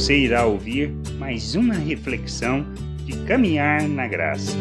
Você irá ouvir mais uma reflexão de caminhar na graça.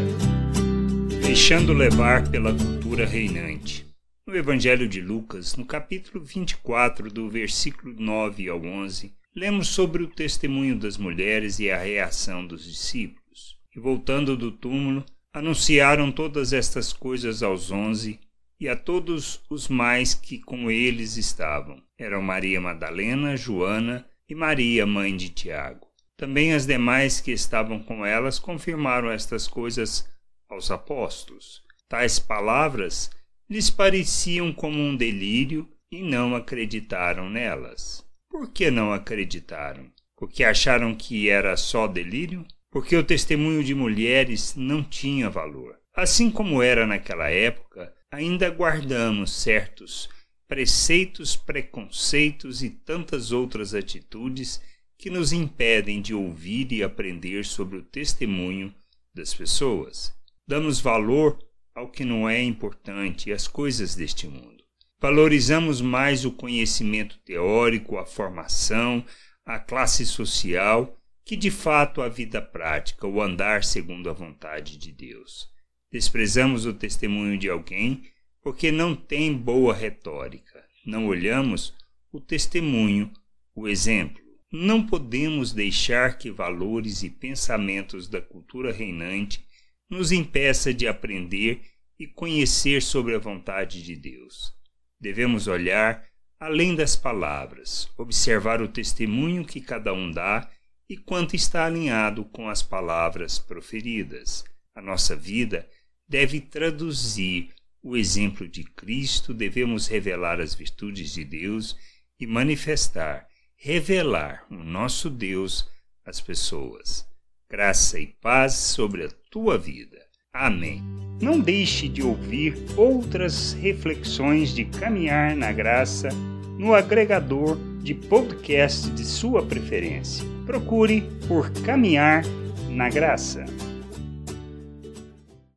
Deixando levar pela cultura reinante. No Evangelho de Lucas, no capítulo 24, do versículo 9 ao 11, lemos sobre o testemunho das mulheres e a reação dos discípulos. E voltando do túmulo, anunciaram todas estas coisas aos onze e a todos os mais que com eles estavam. Eram Maria Madalena, Joana e Maria, mãe de Tiago. Também as demais que estavam com elas confirmaram estas coisas aos apóstolos. Tais palavras lhes pareciam como um delírio e não acreditaram nelas. Por que não acreditaram? Porque acharam que era só delírio? Porque o testemunho de mulheres não tinha valor. Assim como era naquela época, ainda guardamos certos preceitos, preconceitos e tantas outras atitudes que nos impedem de ouvir e aprender sobre o testemunho das pessoas. Damos valor ao que não é importante às coisas deste mundo. Valorizamos mais o conhecimento teórico, a formação, a classe social, que de fato a vida prática, o andar segundo a vontade de Deus. Desprezamos o testemunho de alguém porque não tem boa retórica. Não olhamos o testemunho, o exemplo. Não podemos deixar que valores e pensamentos da cultura reinante nos impeça de aprender e conhecer sobre a vontade de Deus. Devemos olhar além das palavras, observar o testemunho que cada um dá e quanto está alinhado com as palavras proferidas. A nossa vida deve traduzir o exemplo de Cristo, devemos revelar as virtudes de Deus e manifestar, revelar o nosso Deus às pessoas. Graça e paz sobre a tua vida. Amém. Não deixe de ouvir outras reflexões de caminhar na graça no agregador de podcast de sua preferência. Procure por Caminhar na Graça.